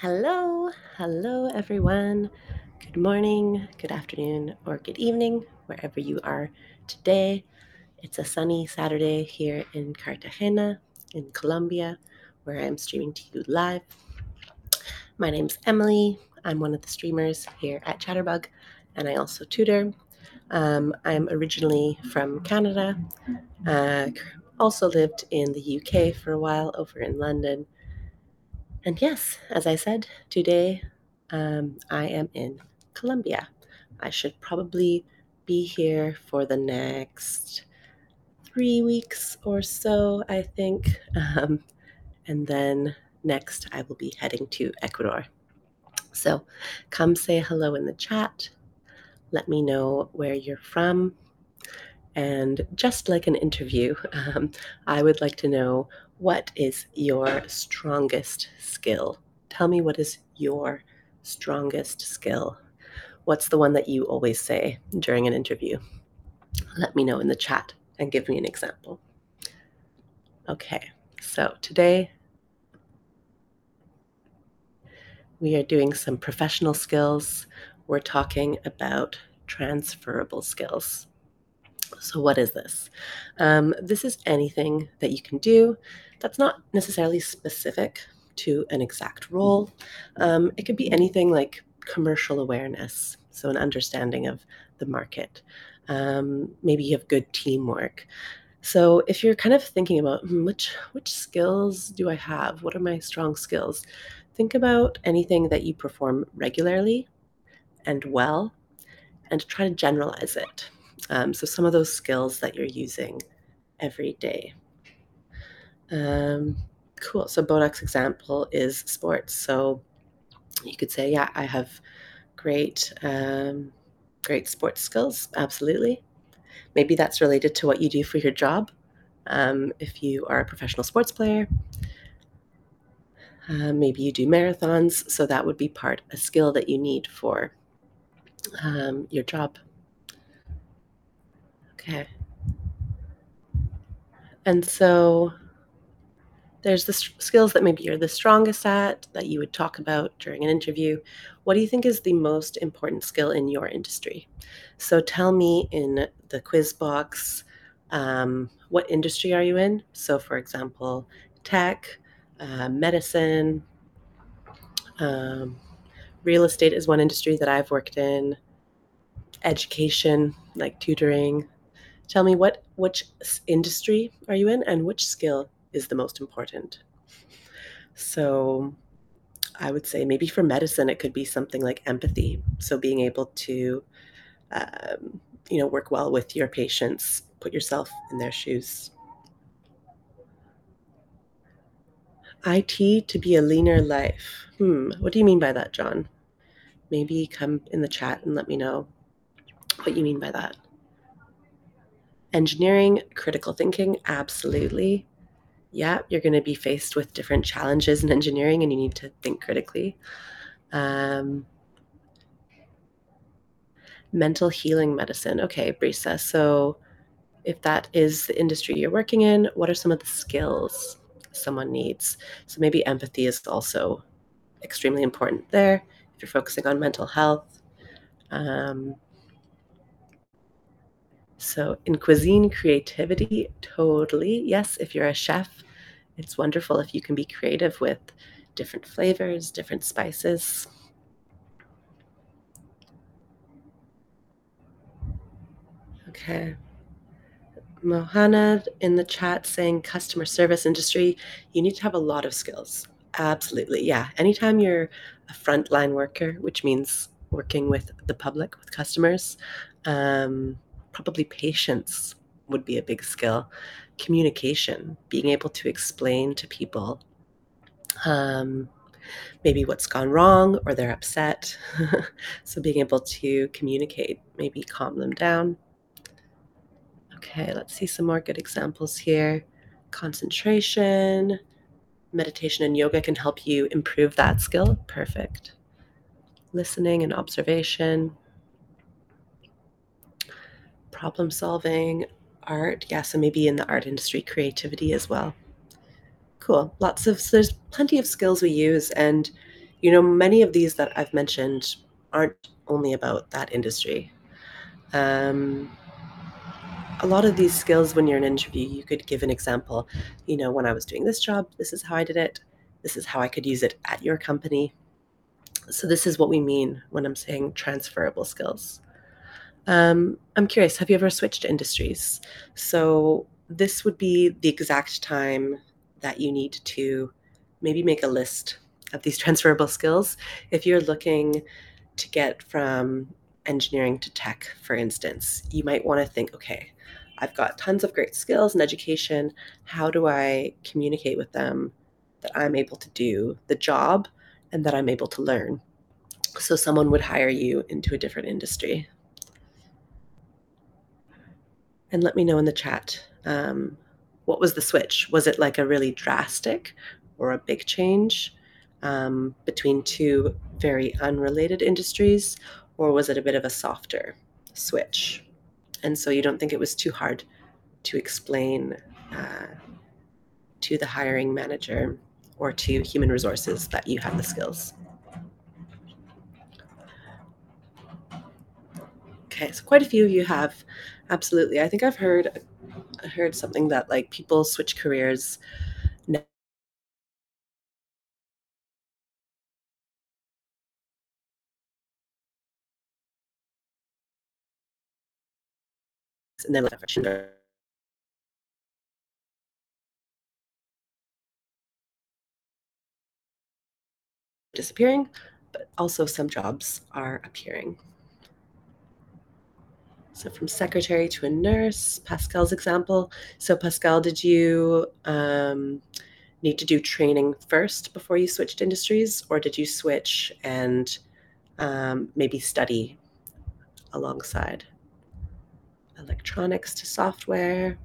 Hello, hello everyone. Good morning, good afternoon, or good evening, wherever you are today. It's a sunny Saturday here in Cartagena, in Colombia, where I'm streaming to you live. My name's Emily. I'm one of the streamers here at Chatterbug, and I also tutor. Um, I'm originally from Canada, uh, also lived in the UK for a while over in London. And yes, as I said, today um, I am in Colombia. I should probably be here for the next three weeks or so, I think. Um, and then next, I will be heading to Ecuador. So come say hello in the chat. Let me know where you're from. And just like an interview, um, I would like to know what is your strongest skill? Tell me what is your strongest skill? What's the one that you always say during an interview? Let me know in the chat and give me an example. Okay, so today we are doing some professional skills. We're talking about transferable skills. So, what is this? Um, this is anything that you can do that's not necessarily specific to an exact role. Um, it could be anything like commercial awareness, so an understanding of the market. Um, maybe you have good teamwork. So if you're kind of thinking about hmm, which which skills do I have? What are my strong skills? Think about anything that you perform regularly and well, and try to generalize it. Um, so some of those skills that you're using every day. Um, cool. So Bodak's example is sports. So you could say, yeah, I have great, um, great sports skills. Absolutely. Maybe that's related to what you do for your job. Um, if you are a professional sports player, uh, maybe you do marathons. So that would be part a skill that you need for um, your job. Okay. And so there's the skills that maybe you're the strongest at that you would talk about during an interview. What do you think is the most important skill in your industry? So tell me in the quiz box um, what industry are you in? So, for example, tech, uh, medicine, um, real estate is one industry that I've worked in, education, like tutoring. Tell me what which industry are you in and which skill is the most important. So I would say maybe for medicine, it could be something like empathy. So being able to, um, you know, work well with your patients, put yourself in their shoes. IT to be a leaner life. Hmm, what do you mean by that, John? Maybe come in the chat and let me know what you mean by that. Engineering, critical thinking, absolutely yeah, you're going to be faced with different challenges in engineering and you need to think critically. Um, mental healing medicine. Okay, Brisa. So, if that is the industry you're working in, what are some of the skills someone needs? So, maybe empathy is also extremely important there if you're focusing on mental health. Um, so, in cuisine creativity, totally. Yes, if you're a chef, it's wonderful if you can be creative with different flavors, different spices. Okay. Mohana in the chat saying customer service industry, you need to have a lot of skills. Absolutely. Yeah. Anytime you're a frontline worker, which means working with the public, with customers, um, probably patience would be a big skill. Communication, being able to explain to people um, maybe what's gone wrong or they're upset. so being able to communicate, maybe calm them down. Okay, let's see some more good examples here. Concentration, meditation and yoga can help you improve that skill. Perfect. Listening and observation. Problem solving, art. Yeah, so maybe in the art industry, creativity as well. Cool. Lots of, so there's plenty of skills we use, and you know, many of these that I've mentioned aren't only about that industry. Um, a lot of these skills, when you're in an interview, you could give an example. You know, when I was doing this job, this is how I did it. This is how I could use it at your company. So, this is what we mean when I'm saying transferable skills. Um, I'm curious, have you ever switched industries? So, this would be the exact time that you need to maybe make a list of these transferable skills. If you're looking to get from engineering to tech, for instance, you might want to think, okay, I've got tons of great skills and education. How do I communicate with them that I'm able to do the job and that I'm able to learn? So someone would hire you into a different industry. And let me know in the chat um, what was the switch? Was it like a really drastic or a big change um, between two very unrelated industries, or was it a bit of a softer switch? And so you don't think it was too hard to explain uh, to the hiring manager or to human resources that you have the skills. Okay, so quite a few of you have absolutely. I think I've heard I heard something that like people switch careers and then like disappearing, but also some jobs are appearing. So from secretary to a nurse, Pascal's example. So Pascal, did you um, need to do training first before you switched industries, or did you switch and um, maybe study alongside? Electronics to software.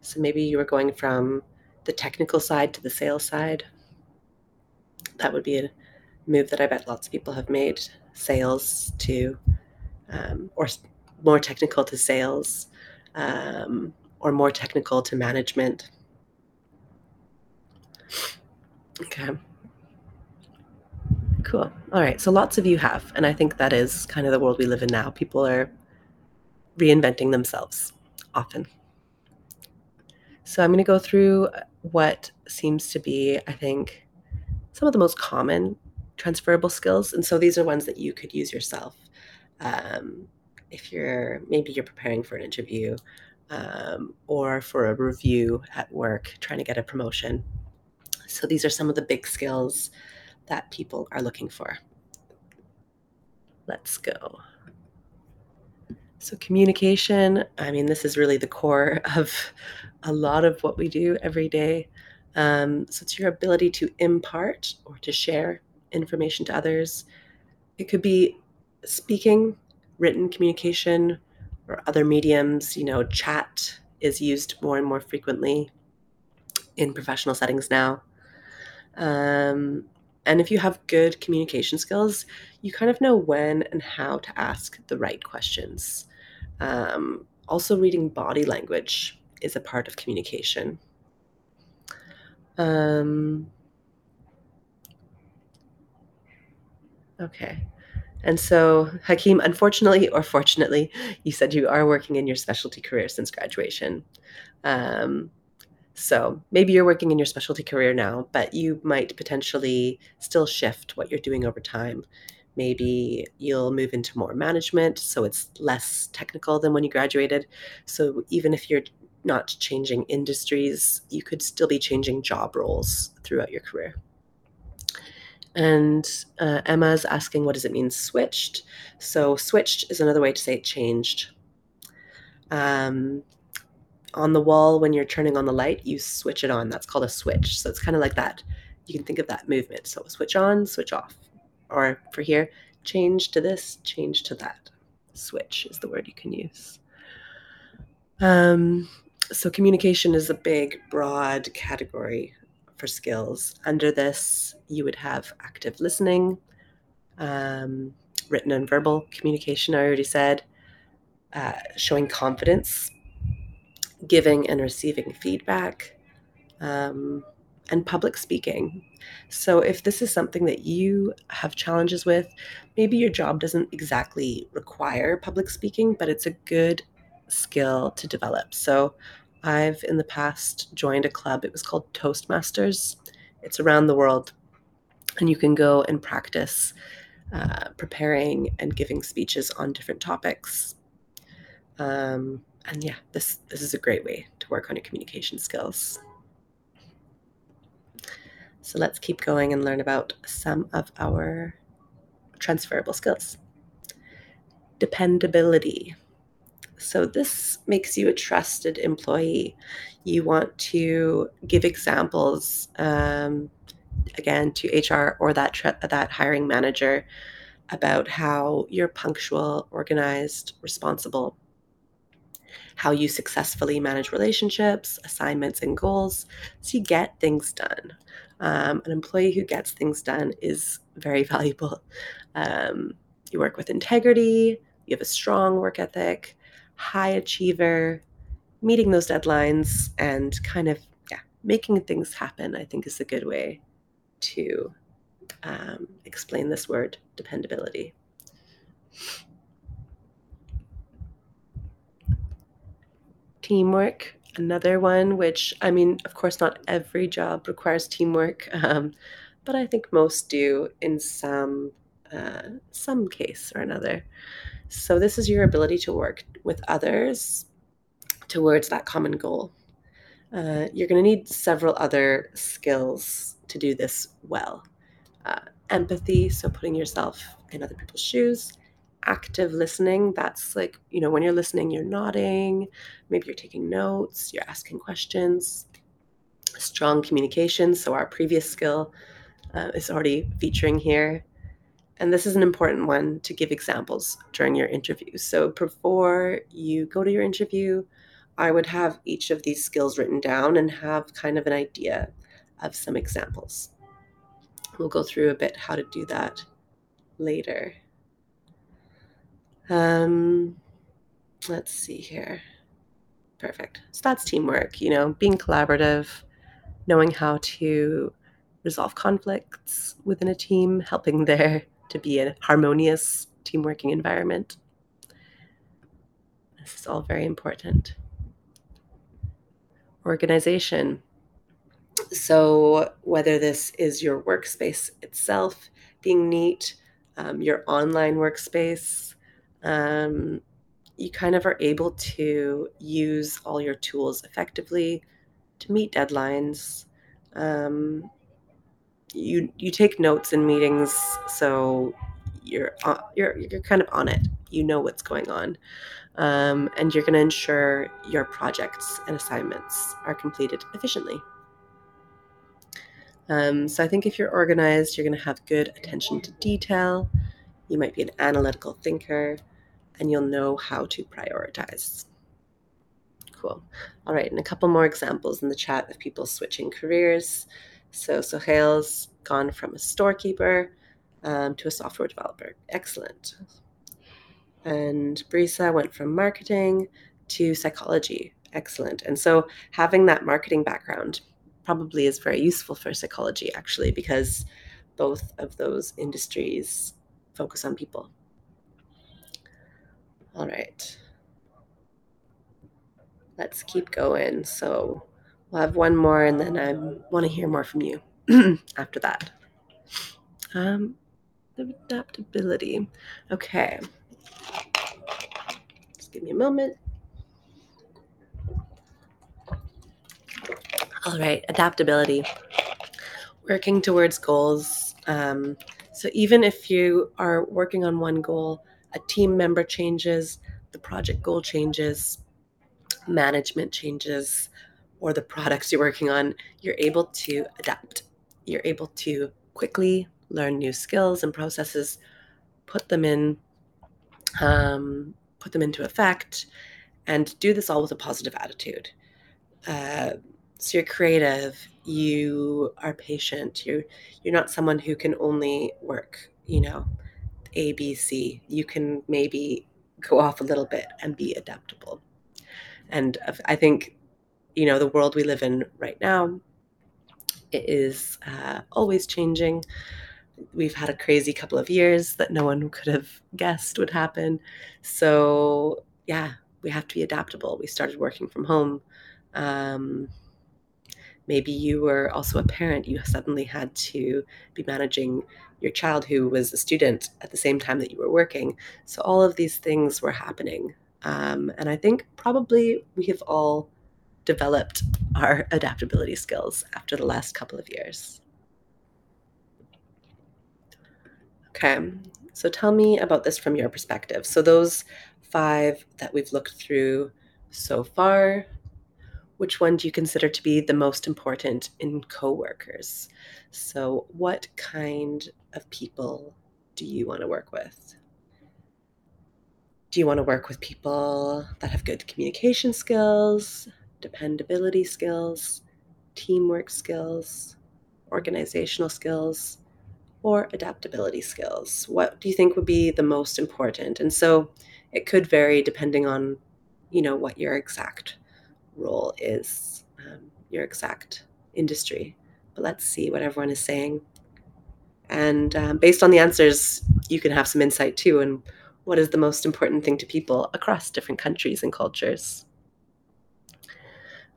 So maybe you were going from the technical side to the sales side. That would be a move that I bet lots of people have made. Sales to, um, or more technical to sales, um, or more technical to management. Okay. Cool. All right. So lots of you have. And I think that is kind of the world we live in now. People are reinventing themselves often. So I'm going to go through what seems to be, I think, some of the most common transferable skills. And so these are ones that you could use yourself. Um, if you're maybe you're preparing for an interview um, or for a review at work, trying to get a promotion. So these are some of the big skills that people are looking for. Let's go. So, communication, I mean, this is really the core of a lot of what we do every day. Um, so, it's your ability to impart or to share information to others. It could be speaking, written communication, or other mediums. You know, chat is used more and more frequently in professional settings now. Um, and if you have good communication skills, you kind of know when and how to ask the right questions. Um, also, reading body language is a part of communication. Um, okay. And so, Hakeem, unfortunately or fortunately, you said you are working in your specialty career since graduation. Um, so maybe you're working in your specialty career now, but you might potentially still shift what you're doing over time. Maybe you'll move into more management, so it's less technical than when you graduated. So even if you're not changing industries, you could still be changing job roles throughout your career. And uh, Emma's asking, what does it mean switched? So switched is another way to say it changed. Um, on the wall when you're turning on the light, you switch it on. That's called a switch. So it's kind of like that. You can think of that movement. So switch on, switch off. Or for here, change to this, change to that. Switch is the word you can use. Um, so communication is a big, broad category for skills. Under this, you would have active listening, um, written and verbal communication, I already said, uh, showing confidence giving and receiving feedback, um, and public speaking. So, if this is something that you have challenges with, maybe your job doesn't exactly require public speaking, but it's a good skill to develop. So, I've in the past joined a club, it was called Toastmasters. It's around the world, and you can go and practice uh, preparing and giving speeches on different topics. Um, and yeah, this this is a great way to work on your communication skills. So let's keep going and learn about some of our transferable skills. Dependability. So this makes you a trusted employee. You want to give examples um, again to HR or that that hiring manager about how you're punctual, organized, responsible, how you successfully manage relationships, assignments, and goals so you get things done. Um, an employee who gets things done is very valuable. Um, you work with integrity, you have a strong work ethic, high achiever, meeting those deadlines, and kind of, yeah, making things happen, I think is a good way to um, explain this word dependability. Teamwork, another one, which I mean, of course, not every job requires teamwork, um, but I think most do in some uh, some case or another. So this is your ability to work with others towards that common goal. Uh, you're going to need several other skills to do this well. Uh, empathy, so putting yourself in other people's shoes. Active listening, that's like, you know, when you're listening, you're nodding, maybe you're taking notes, you're asking questions. Strong communication, so our previous skill uh, is already featuring here. And this is an important one to give examples during your interview. So before you go to your interview, I would have each of these skills written down and have kind of an idea of some examples. We'll go through a bit how to do that later. Um, let's see here. Perfect. So that's teamwork, you know, being collaborative, knowing how to resolve conflicts within a team, helping there to be a harmonious team working environment. This is all very important. Organization. So, whether this is your workspace itself being neat, um, your online workspace, um, you kind of are able to use all your tools effectively to meet deadlines. Um, you you take notes in meetings, so you're you're you're kind of on it. You know what's going on, um, and you're going to ensure your projects and assignments are completed efficiently. Um, so I think if you're organized, you're going to have good attention to detail. You might be an analytical thinker, and you'll know how to prioritize. Cool. All right, and a couple more examples in the chat of people switching careers. So Sohail's gone from a storekeeper um, to a software developer. Excellent. And Brisa went from marketing to psychology. Excellent. And so having that marketing background probably is very useful for psychology, actually, because both of those industries focus on people. All right. Let's keep going. So we'll have one more, and then I want to hear more from you after that. Um, adaptability. Okay. Just give me a moment. All right, adaptability. Working towards goals. Um, so even if you are working on one goal, a team member changes, the project goal changes, management changes, or the products you're working on, you're able to adapt. You're able to quickly learn new skills and processes, put them in, um, put them into effect, and do this all with a positive attitude. Uh, so you're creative, you are patient. You're you're not someone who can only work, you know, A, B, C. You can maybe go off a little bit and be adaptable. And I think, you know, the world we live in right now, It is uh, always changing. We've had a crazy couple of years that no one could have guessed would happen. So, yeah, we have to be adaptable. We started working from home. Um, maybe you were also a parent. You suddenly had to be managing your child who was a student at the same time that you were working. So, all of these things were happening. Um, and I think probably we have all developed our adaptability skills after the last couple of years. Okay, so tell me about this from your perspective. So, those five that we've looked through so far, which one do you consider to be the most important in coworkers? So, what kind of people do you want to work with? Do you want to work with people that have good communication skills, dependability skills, teamwork skills, organizational skills, or adaptability skills? What do you think would be the most important? And so it could vary depending on, you know, what your exact role is, um, your exact industry. But let's see what everyone is saying. And um, based on the answers, you can have some insight too and what is the most important thing to people across different countries and cultures.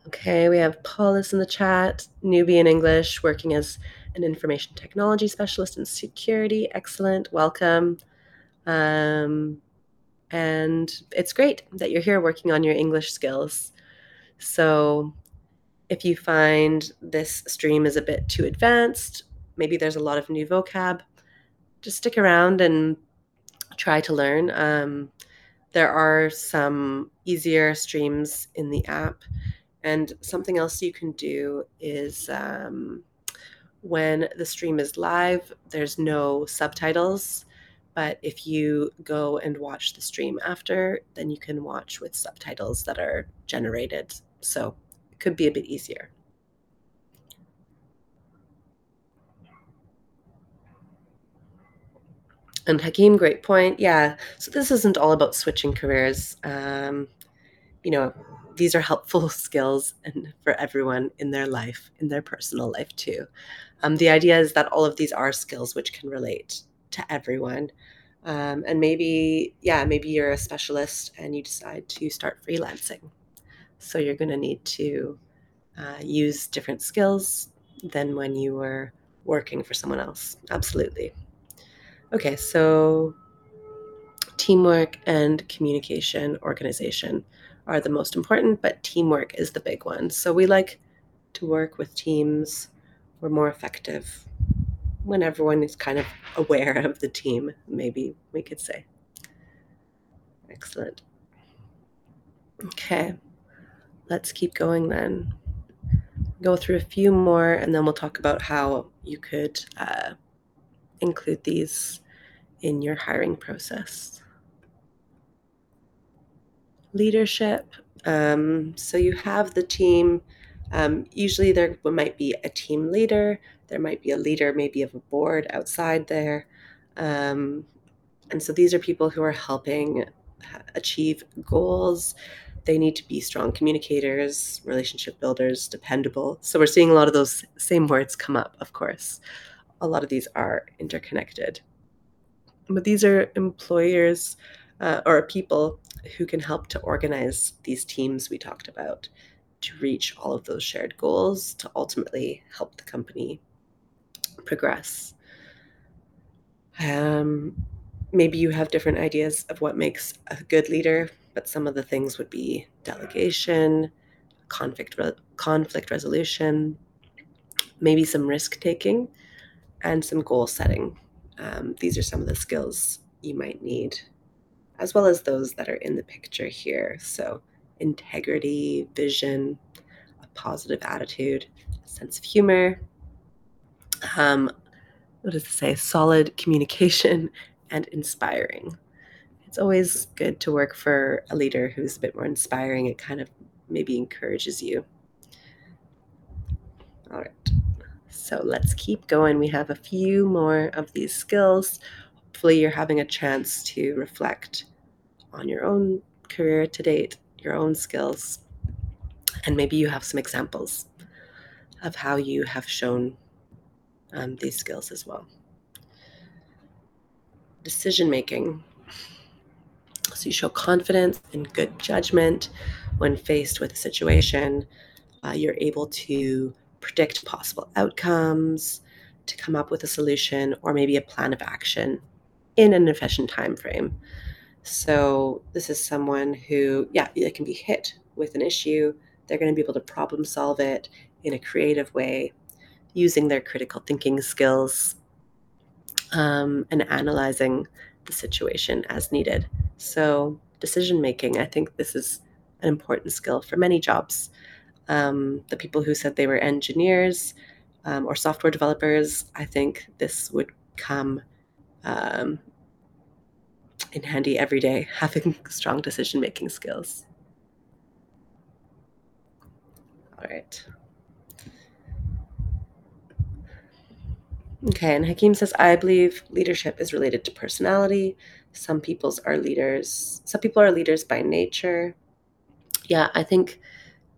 Okay, we have Paulus in the chat, newbie in English, working as an information technology specialist in security. Excellent, welcome. Um, and it's great that you're here working on your English skills. So, if you find this stream is a bit too advanced, maybe there's a lot of new vocab, just stick around and try to learn. Um, there are some easier streams in the app. And something else you can do is um, when the stream is live, there's no subtitles. But if you go and watch the stream after, then you can watch with subtitles that are generated. So it could be a bit easier. And Hakeem, great point. Yeah. So this isn't all about switching careers. Um, you know, these are helpful skills and for everyone in their life, in their personal life too. Um, the idea is that all of these are skills which can relate to everyone. Um, and maybe, yeah, maybe you're a specialist and you decide to start freelancing. So you're going to need to uh, use different skills than when you were working for someone else. Absolutely. Okay, so teamwork and communication organization are the most important, but teamwork is the big one. So we like to work with teams. We're more effective when everyone is kind of aware of the team, maybe we could say. Excellent. Okay, let's keep going then. Go through a few more and then we'll talk about how you could uh, include these in your hiring process. Leadership. Um, so you have the team. Um, usually there might be a team leader. There might be a leader, maybe of a board outside there. Um, and so these are people who are helping achieve goals. They need to be strong communicators, relationship builders, dependable. So we're seeing a lot of those same words come up, of course a lot of these are interconnected. But these are employers uh, or people who can help to organize these teams we talked about to reach all of those shared goals to ultimately help the company progress. Um, maybe you have different ideas of what makes a good leader, but some of the things would be delegation, conflict re- conflict resolution, maybe some risk taking, and some goal setting. Um, these are some of the skills you might need, as well as those that are in the picture here. So, integrity, vision, a positive attitude, a sense of humor. Um, what does it say? Solid communication and inspiring. It's always good to work for a leader who's a bit more inspiring. It kind of maybe encourages you. All right. So let's keep going. We have a few more of these skills. Hopefully, you're having a chance to reflect on your own career to date, your own skills, and maybe you have some examples. of how you have shown um, these skills as well. Decision making. So you show confidence and good judgment when faced with a situation. Uh, you're able to predict possible outcomes, to come up with a solution or maybe a plan of action in an efficient time frame. So this is someone who, yeah, they can be hit with an issue. They're going to be able to problem solve it in a creative way using their critical thinking skills um, and analyzing the situation as needed. So, decision making, I think this is an important skill for many jobs. Um, the people who said they were engineers um, or software developers, I think this would come um, in handy every day, having strong decision making skills. All right. Okay, and Hakeem says, I believe leadership is related to personality. Some people's are leaders. Some people are leaders by nature. Yeah, I think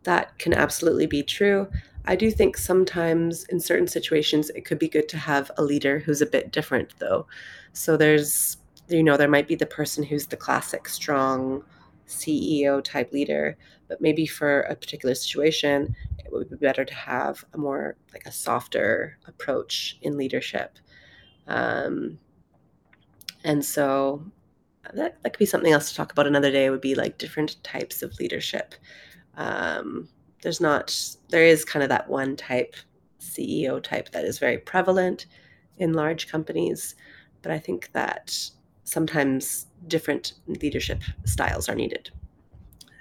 that can absolutely be true. I do think sometimes in certain situations it could be good to have a leader who's a bit different though. So there's you know, there might be the person who's the classic strong CEO type leader, but maybe for a particular situation, it would be better to have a more like a softer approach in leadership. Um, and so that, that could be something else to talk about another day would be like different types of leadership. Um, there's not, there is kind of that one type CEO type that is very prevalent in large companies. But I think that sometimes different leadership styles are needed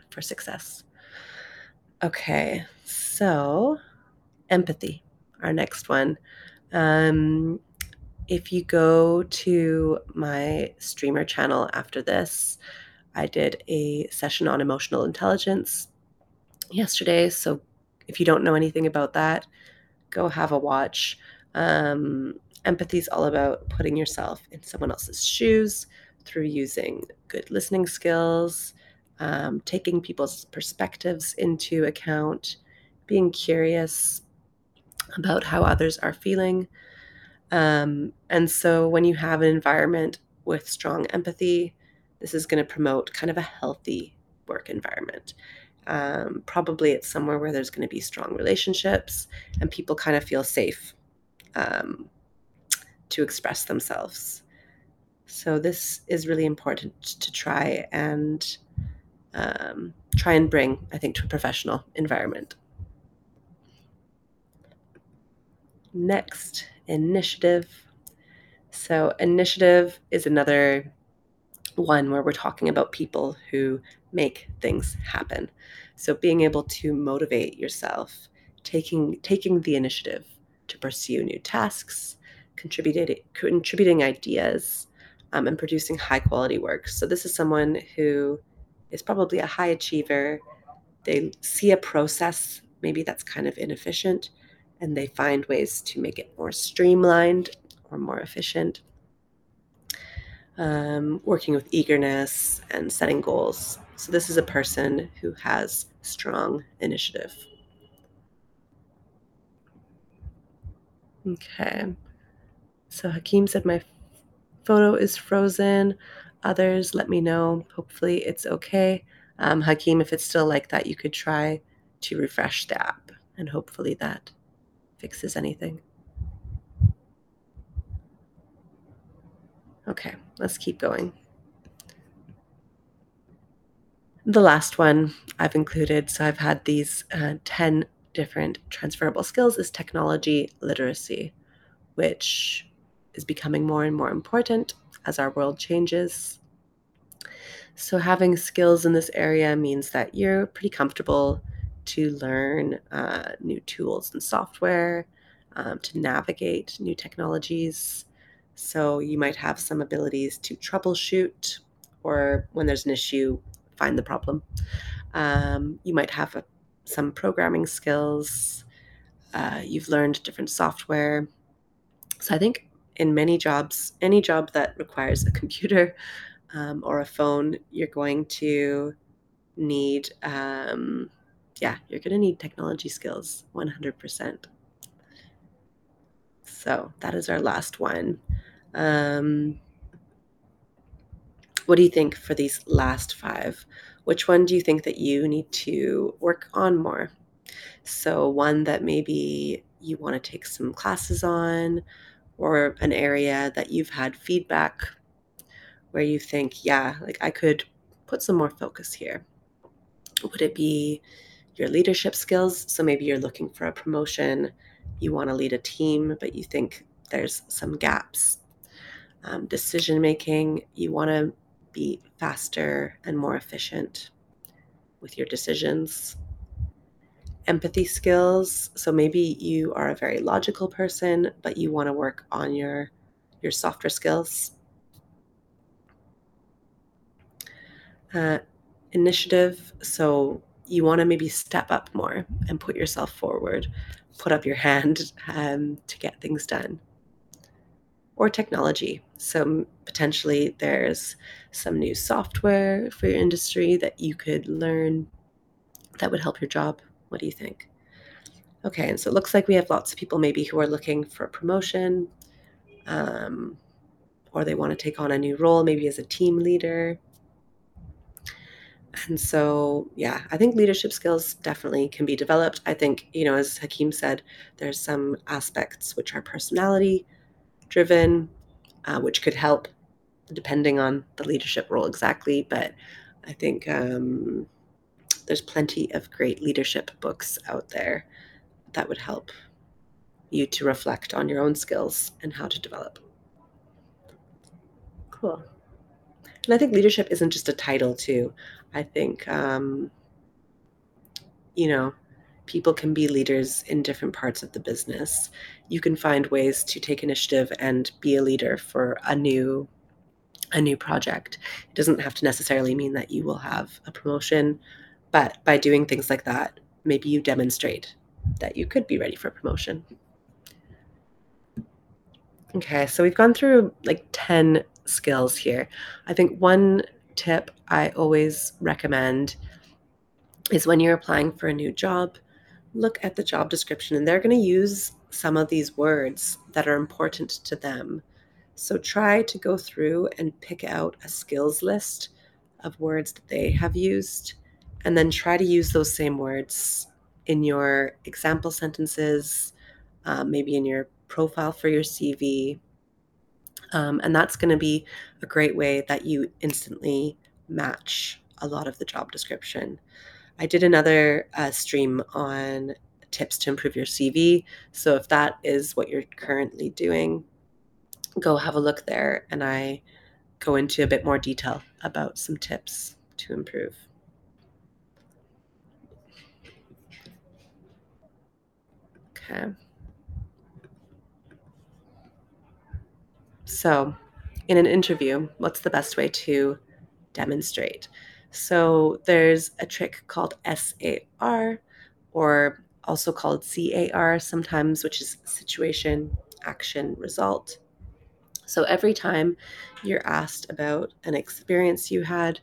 for success. Okay, so empathy, our next one. Um, if you go to my streamer channel after this, I did a session on emotional intelligence yesterday. So if you don't know anything about that, go have a watch. Um, empathy is all about putting yourself in someone else's shoes through using good listening skills, um, taking people's perspectives into account, being curious about how others are feeling. Um, and so when you have an environment with strong empathy, this is going to promote kind of a healthy work environment. Um, probably it's somewhere where there's going to be strong relationships and people kind of feel safe um, to express themselves. So this is really important to try and um, try and bring, I think, to a professional environment. Next, initiative. So initiative is another one where we're talking about people who make things happen. So being able to motivate yourself, taking taking the initiative to pursue new tasks, contributing contributing ideas, um, and producing high quality work. So this is someone who is probably a high achiever. They see a process maybe that's kind of inefficient, and they find ways to make it more streamlined or more efficient um, working with eagerness and setting goals. So, this is a person who has strong initiative. Okay. So, Hakeem said, My photo is frozen. Others, let me know. Hopefully, it's okay. Um, Hakeem, if it's still like that, you could try to refresh the app, and hopefully, that fixes anything. Okay, let's keep going. The last one I've included, so I've had these uh, 10 different transferable skills, is technology literacy, which is becoming more and more important as our world changes. So, having skills in this area means that you're pretty comfortable to learn uh, new tools and software, um, to navigate new technologies, so you might have some abilities to troubleshoot, or when there's an issue, find the problem. Um, you might have a, some programming skills. Uh, you've learned different software. So I think in many jobs, any job that requires a computer um, or a phone, you're going to need um, yeah, you're going to need technology skills 100%. So that is our last one. Um, what do you think for these last five? Which one do you think that you need to work on more? So, one that maybe you want to take some classes on, or an area that you've had feedback where you think, yeah, like I could put some more focus here. Would it be your leadership skills? So maybe you're looking for a promotion, you want to lead a team, but you think there's some gaps. Um, decision making, you want to be faster and more efficient with your decisions. Empathy skills, so maybe you are a very logical person, but you want to work on your your softer skills. Uh, initiative, so you want to maybe step up more and put yourself forward, put up your hand um, to get things done. Or technology. So potentially there's some new software for your industry that you could learn that would help your job. What do you think? Okay, and so it looks like we have lots of people maybe who are looking for a promotion, um, or they want to take on a new role, maybe as a team leader. And so, yeah, I think leadership skills definitely can be developed. I think, you know, as Hakeem said, there's some aspects which are personality driven, uh, which could help depending on the leadership role exactly. But I think um, there's plenty of great leadership books out there that would help you to reflect on your own skills and how to develop. Cool. And I think leadership isn't just a title, too. I think, um, you know, people can be leaders in different parts of the business. You can find ways to take initiative and be a leader for a new a new project. It doesn't have to necessarily mean that you will have a promotion, but by doing things like that, maybe you demonstrate that you could be ready for promotion. Okay, so we've gone through like 10 skills here. I think one tip I always recommend is when you're applying for a new job, look at the job description and they're going to use some of these words that are important to them. So try to go through and pick out a skills list of words that they have used and then try to use those same words in your example sentences, um, maybe in your profile for your CV. Um, and that's going to be a great way that you instantly match a lot of the job description. I did another uh, stream on tips to improve your CV. So if that is what you're currently doing, go have a look there and I go into a bit more detail about some tips to improve. Okay. So, in an interview, what's the best way to demonstrate? So, there's a trick called SAR, or also called CAR sometimes, which is situation, action, result. So, every time you're asked about an experience you had,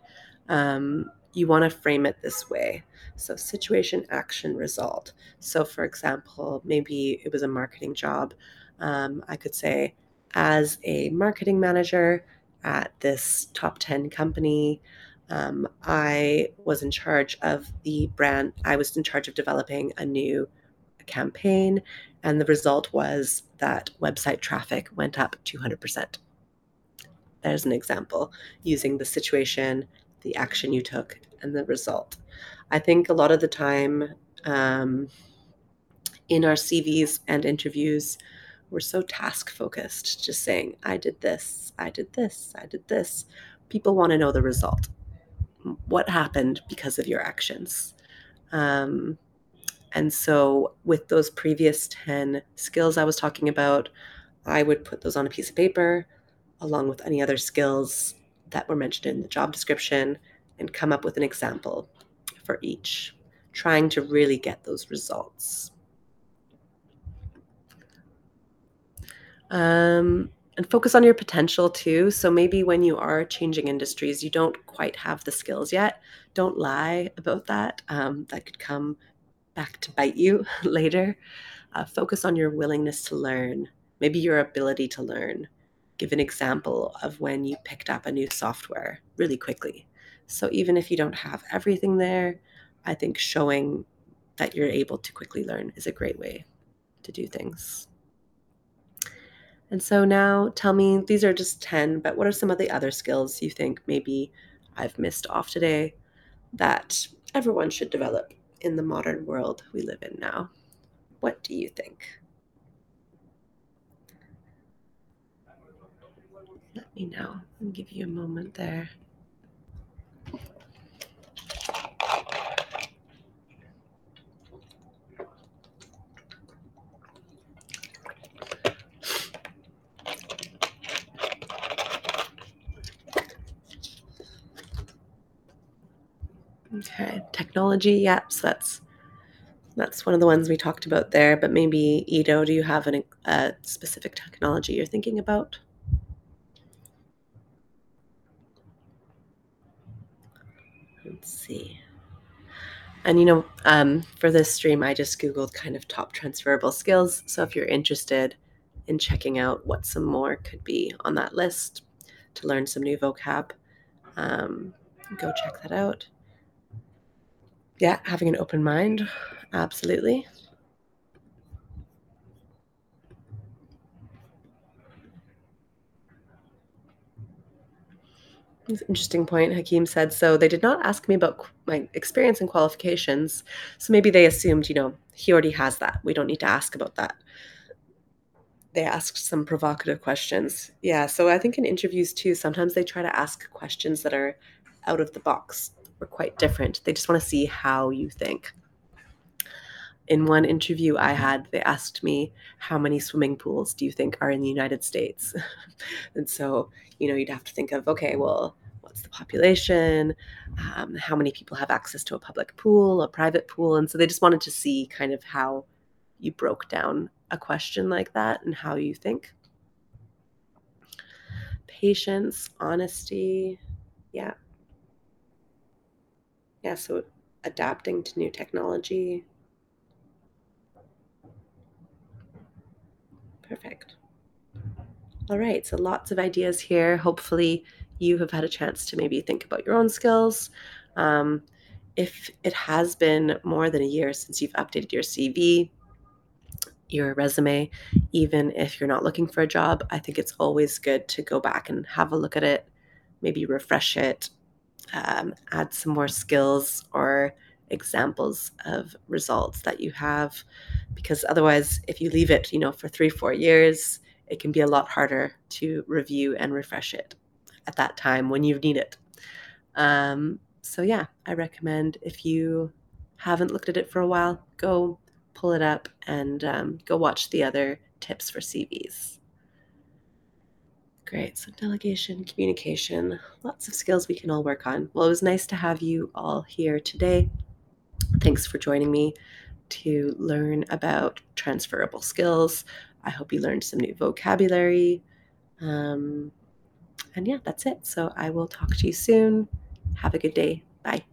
um, you want to frame it this way. So, situation, action, result. So, for example, maybe it was a marketing job. Um, I could say, as a marketing manager at this top 10 company, um, I was in charge of the brand, I was in charge of developing a new campaign, and the result was that website traffic went up 200%. There's an example using the situation, the action you took, and the result. I think a lot of the time um, in our CVs and interviews, we're so task focused, just saying, I did this, I did this, I did this. People want to know the result. What happened because of your actions? Um, and so, with those previous 10 skills I was talking about, I would put those on a piece of paper along with any other skills that were mentioned in the job description and come up with an example for each, trying to really get those results. Um, and focus on your potential too. So maybe when you are changing industries, you don't quite have the skills yet. Don't lie about that. Um, that could come back to bite you later. Uh, focus on your willingness to learn, maybe your ability to learn. Give an example of when you picked up a new software really quickly. So even if you don't have everything there, I think showing that you're able to quickly learn is a great way to do things. And so now tell me, these are just 10, but what are some of the other skills you think maybe I've missed off today that everyone should develop in the modern world we live in now? What do you think? Let me know. I'll give you a moment there. Okay, technology. Yep, so that's that's one of the ones we talked about there. But maybe Ido, do you have an, a specific technology you're thinking about? Let's see. And you know, um, for this stream, I just googled kind of top transferable skills. So if you're interested in checking out what some more could be on that list to learn some new vocab, um, go check that out yeah, having an open mind, absolutely. Interesting point, Hakeem said. So they did not ask me about my experience and qualifications. So maybe they assumed, you know, he already has that. We don't need to ask about that. They asked some provocative questions. Yeah. So I think in interviews too, sometimes they try to ask questions that are out of the box were quite different. They just want to see how you think. In one interview I had, they asked me, How many swimming pools do you think are in the United States? and so, you know, you'd have to think of, okay, well, what's the population? Um, how many people have access to a public pool, a private pool? And so they just wanted to see kind of how you broke down a question like that and how you think. Patience, honesty. Yeah, yeah, so adapting to new technology. Perfect. All right, so lots of ideas here. Hopefully, you have had a chance to maybe think about your own skills. Um, if it has been more than a year since you've updated your CV, your resume, even if you're not looking for a job, I think it's always good to go back and have a look at it, maybe refresh it, um, add some more skills or examples of results that you have because otherwise if you leave it you know for three four years it can be a lot harder to review and refresh it at that time when you need it. Um, so yeah i recommend if you haven't looked at it for a while go pull it up and um, go watch the other tips for cvs Great. So, delegation, communication, lots of skills we can all work on. Well, it was nice to have you all here today. Thanks for joining me to learn about transferable skills. I hope you learned some new vocabulary. Um, and yeah, that's it. So, I will talk to you soon. Have a good day. Bye.